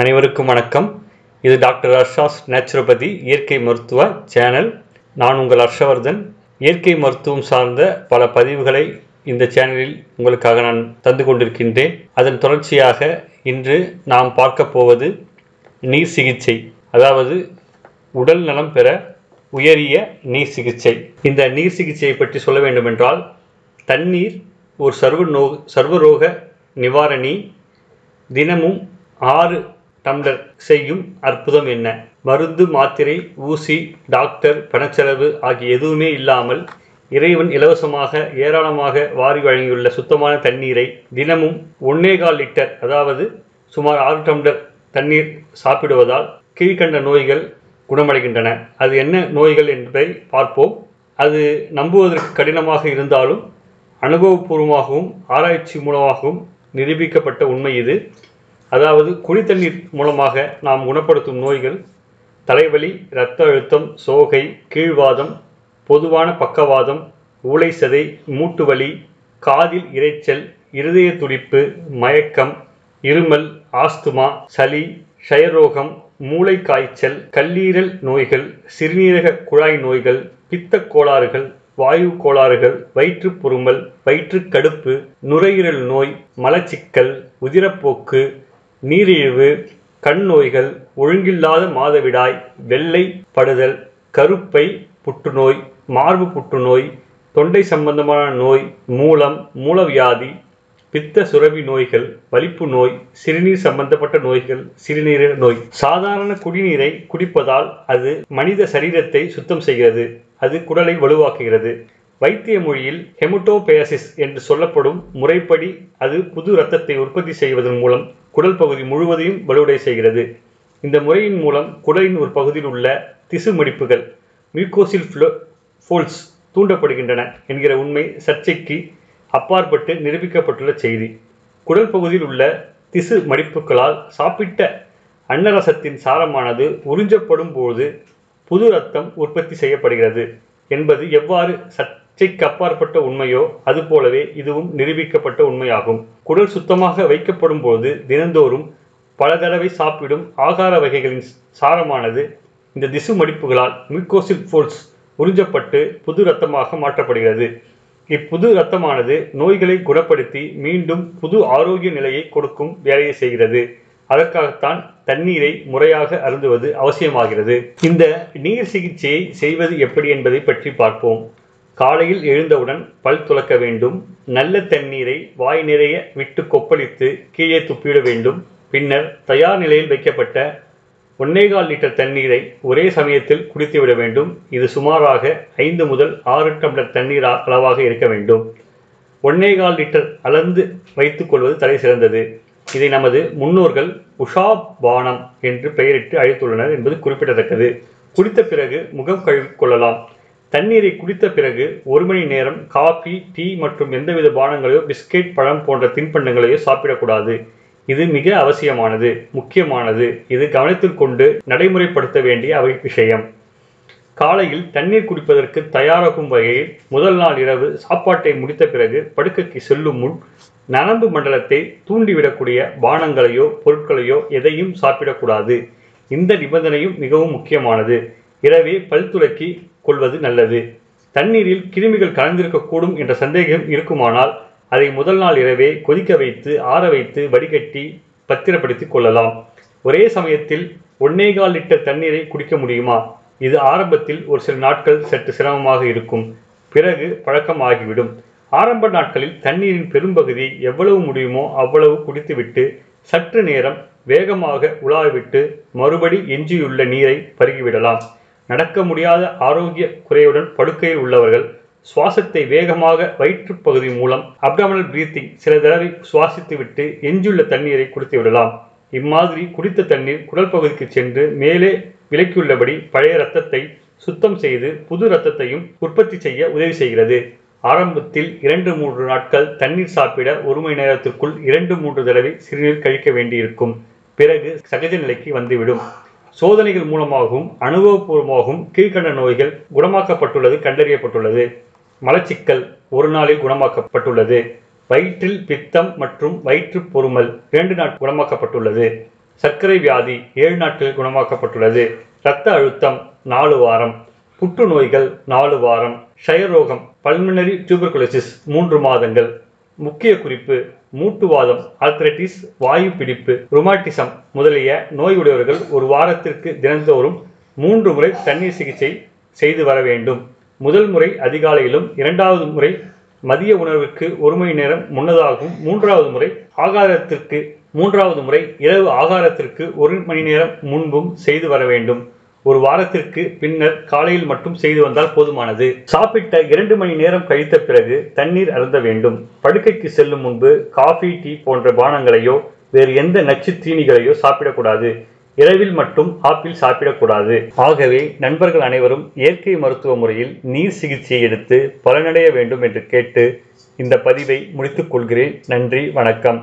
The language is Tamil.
அனைவருக்கும் வணக்கம். இது டாக்டர் ஹர்ஷாஸ் நேச்சுரோபதி இயற்கை மருத்துவ சேனல். நான் உங்கள் ஹர்ஷவர்தன். இயற்கை மருத்துவம் சார்ந்த பல பதிவுகளை இந்த சேனலில் உங்களுக்காக நான் தந்து கொண்டிருக்கின்றேன். அதன் தொடர்ச்சியாக இன்று நாம் பார்க்க போவது நீர் சிகிச்சை அதாவது உடல் நலம் பெற உயரிய நீர் சிகிச்சை. இந்த நீர் சிகிச்சையை பற்றி சொல்ல வேண்டுமென்றால் தண்ணீர் ஒரு சர்வ நோ சர்வரோக நிவாரணி. தினமும் ஆறு டம்ளர் செய்யும் அற்புதம் என்ன? மருந்து மாத்திரை ஊசி டாக்டர் பணச்செலவு ஆகிய எதுவுமே இல்லாமல் இறைவன் இலவசமாக ஏராளமாக வாரி வழங்கியுள்ள சுத்தமான தண்ணீரை தினமும் ஒன்னே கால் லிட்டர் அதாவது சுமார் ஆறு டம்ளர் தண்ணீர் சாப்பிடுவதால் கீழ்கண்ட நோய்கள் குணமடைகின்றன. அது என்ன நோய்கள் என்பதை பார்ப்போம். அது நம்புவதற்கு கடினமாக இருந்தாலும் அனுபவபூர்வமாகவும் ஆராய்ச்சி மூலமாகவும் நிரூபிக்கப்பட்ட உண்மை இது. அதாவது குடித்தண்ணீர் மூலமாக நாம் குணப்படுத்தும் நோய்கள் தலைவலி இரத்த அழுத்தம் சோகை கீழ்வாதம் பொதுவான பக்கவாதம் ஊளை சதை மூட்டு வலி காதில் இரைச்சல் இருதய துடிப்பு மயக்கம் இருமல் ஆஸ்துமா சளி ஷயரோகம் மூளை காய்ச்சல் கல்லீரல் நோய்கள் சிறுநீரக குழாய் நோய்கள் பித்தக் கோளாறுகள் வாயு கோளாறுகள் வயிற்றுப் பொறுமல் வயிற்று கடுப்பு நுரையீரல் நோய் மலச்சிக்கல் உதிரப்போக்கு நீரிழிவு கண் நோய்கள் ஒழுங்கில்லாத மாதவிடாய் வெள்ளை படுதல் கருப்பை புற்றுநோய் மார்பு புற்றுநோய் தொண்டை சம்பந்தமான நோய் மூலம் மூலவியாதி பித்த சுரபி நோய்கள் வலிப்பு நோய் சிறுநீர் சம்பந்தப்பட்ட நோய்கள் சிறுநீர நோய். சாதாரண குடிநீரை குடிப்பதால் அது மனித சரீரத்தை சுத்தம் செய்கிறது அது குடலை வலுவாக்குகிறது. வைத்திய மொழியில் ஹெமட்டோபேசிஸ் என்று சொல்லப்படும் முறைப்படி அது புது இரத்தத்தை உற்பத்தி செய்வதன் மூலம் குடல் பகுதி முழுவதையும் வலுவடை செய்கிறது. இந்த முறையின் மூலம் குடலின் ஒரு பகுதியில் உள்ள திசு மடிப்புகள் மியூக்கோசில் ஃப்ளோ ஃபோல்ஸ் தூண்டப்படுகின்றன என்கிற உண்மை சர்ச்சைக்கு அப்பாற்பட்டு நிரூபிக்கப்பட்டுள்ள செய்தி. குடல் பகுதியில் உள்ள திசு மடிப்புகளால் சாப்பிட்ட அன்னரசத்தின் சாரமானது உறிஞ்சப்படும் போது புது ரத்தம் உற்பத்தி செய்யப்படுகிறது என்பது எவ்வாறு சிக் அப்பாற்பட்ட உண்மையோ அதுபோலவே இதுவும் நிரூபிக்கப்பட்ட உண்மையாகும். குடல் சுத்தமாக வைக்கப்படும் போது தினந்தோறும் பல தடவை சாப்பிடும் ஆகார வகைகளின் சாரமானது இந்த திசு மடிப்புகளால் மியூக்கோசில் ஃபோல்ஸ் உறிஞ்சப்பட்டு புது இரத்தமாக மாற்றப்படுகிறது. இப்புது இரத்தமானது நோய்களை குணப்படுத்தி மீண்டும் புது ஆரோக்கிய நிலையை கொடுக்கும் வேலையை செய்கிறது. அதற்காகத்தான் தண்ணீரை முறையாக அருந்துவது அவசியமாகிறது. இந்த நீர் சிகிச்சையை செய்வது எப்படி என்பதை பற்றி பார்ப்போம். காலையில் எழுந்தவுடன் பல் துலக்க வேண்டும் நல்ல தண்ணீரை வாய் நிறைய விட்டு கொப்பளித்து கீழே துப்பிட வேண்டும். பின்னர் தயார் நிலையில் வைக்கப்பட்ட ஒன்னேகால் லிட்டர் தண்ணீரை ஒரே சமயத்தில் குடித்துவிட வேண்டும். இது சுமாராக ஐந்து முதல் ஆறு டம்ளர் தண்ணீர் அளவாக இருக்க வேண்டும். ஒன்னேகால் லிட்டர் அளந்து வைத்துக் கொள்வது தலை சிறந்தது. இதை நமது முன்னோர்கள் உஷா பானம் என்று பெயரிட்டு அழைத்துள்ளனர் என்பது குறிப்பிடத்தக்கது. குடித்த பிறகு முகம் கழுவிக்கொள்ளலாம் கொள்ளலாம். தண்ணீரை குடித்த பிறகு ஒரு மணி நேரம் காபி டீ மற்றும் எந்தவித பானங்களையோ பிஸ்கெட் பழம் போன்ற தின்பண்டங்களையோ சாப்பிடக்கூடாது. இது மிக அவசியமானது முக்கியமானது. இது கவனத்தில் கொண்டு நடைமுறைப்படுத்த வேண்டிய அவை விஷயம். காலையில் தண்ணீர் குடிப்பதற்கு தயாராகும் வகையில் முதல் நாள் இரவு சாப்பாட்டை முடித்த பிறகு படுக்கைக்கு செல்லும் முன் நரம்பு மண்டலத்தை தூண்டிவிடக்கூடிய பானங்களையோ பொருட்களையோ எதையும் சாப்பிடக்கூடாது. இந்த நிபந்தனையும் மிகவும் முக்கியமானது. இரவே பல் துலக்கி கொள்வது நல்லது. தண்ணீரில் கிருமிகள் கலந்திருக்கக்கூடும் என்ற சந்தேகம் இருக்குமானால் அதை முதல் நாள் இரவே கொதிக்க வைத்து ஆற வைத்து வடிகட்டி பத்திரப்படுத்திக் கொள்ளலாம். ஒரே சமயத்தில் ஒன்னேகால் லிட்டர் தண்ணீரை குடிக்க முடியுமா? இது ஆரம்பத்தில் ஒரு சில நாட்கள் சற்று சிரமமாக இருக்கும். பிறகு பழக்கம் ஆகிவிடும் ஆரம்ப நாட்களில் தண்ணீரின் பெரும்பகுதி எவ்வளவு முடியுமோ அவ்வளவு குடித்துவிட்டு சற்று நேரம் வேகமாக உலாவிட்டு மறுபடி எஞ்சியுள்ள நீரை பருகிவிடலாம். நடக்க முடியாத ஆரோக்கிய குறையுடன் படுக்கையில் உள்ளவர்கள் சுவாசத்தை வேகமாக வயிற்றுப்பகுதி மூலம் அப்டாமினல் பிரீத்திங் சில தடவை சுவாசித்துவிட்டு எஞ்சியுள்ள தண்ணீரை குடித்து விடலாம். இம்மாதிரி குடித்த தண்ணீர் குடல் பகுதிக்கு சென்று மேலே விலக்கியுள்ளபடி பழைய இரத்தத்தை சுத்தம் செய்து புது இரத்தத்தையும் உற்பத்தி செய்ய உதவி செய்கிறது. ஆரம்பத்தில் இரண்டு மூன்று நாட்கள் தண்ணீர் சாப்பிட ஒரு மணி நேரத்திற்குள் இரண்டு மூன்று தடவை சிறுநீர் கழிக்க வேண்டியிருக்கும். பிறகு சகஜ நிலைக்கு வந்துவிடும். சோதனைகள் மூலமாகவும் அனுபவபூர்வமாகவும் கீழ்கண்ட நோய்கள் குணமாக்கப்பட்டுள்ளது கண்டறியப்பட்டுள்ளது. மலச்சிக்கல் ஒரு நாளில் குணமாக்கப்பட்டுள்ளது. வயிற்றில் பித்தம் மற்றும் வயிற்று பொறுமல் இரண்டு நாள் குணமாக்கப்பட்டுள்ளது. சர்க்கரை வியாதி ஏழு நாட்களில் குணமாக்கப்பட்டுள்ளது. இரத்த அழுத்தம் நாலு வாரம். புற்றுநோய்கள் நாலு வாரம். க்ஷயரோகம் பல்மினரி டியூபர்குலோசிஸ் மூன்று மாதங்கள். முக்கிய குறிப்பு மூட்டுவாதம் ஆர்த்ரைட்டிஸ் வாயு பிடிப்பு ருமாட்டிசம் முதலிய நோய் உடையவர்கள் ஒரு வாரத்திற்கு தினந்தோறும் மூன்று முறை தண்ணீர் சிகிச்சை செய்து வர வேண்டும். முதல் முறை அதிகாலையிலும் இரண்டாவது முறை மதிய உணர்வுக்கு ஒரு மணி நேரம் முன்னதாகவும் மூன்றாவது முறை ஆகாரத்திற்கு மூன்றாவது முறை இரவு ஆகாரத்திற்கு ஒரு மணி நேரம் முன்பும் செய்து வர வேண்டும். ஒரு வாரத்திற்கு பின்னர் காலையில் மட்டும் செய்து வந்தால் போதுமானது. சாப்பிட்ட இரண்டு மணி நேரம் கழித்த பிறகு தண்ணீர் அருந்த வேண்டும். படுக்கைக்கு செல்லும் முன்பு காஃபி டீ போன்ற பானங்களையோ வேறு எந்த நச்சு தீனிகளையோ சாப்பிடக்கூடாது. இரவில் மட்டும் ஆப்பிள் சாப்பிடக்கூடாது. ஆகவே நண்பர்கள் அனைவரும் இயற்கை மருத்துவ முறையில் நீர் சிகிச்சையை எடுத்து பலனடைய வேண்டும் என்று கேட்டு இந்த பதிவை முடித்துக் கொள்கிறேன். நன்றி வணக்கம்.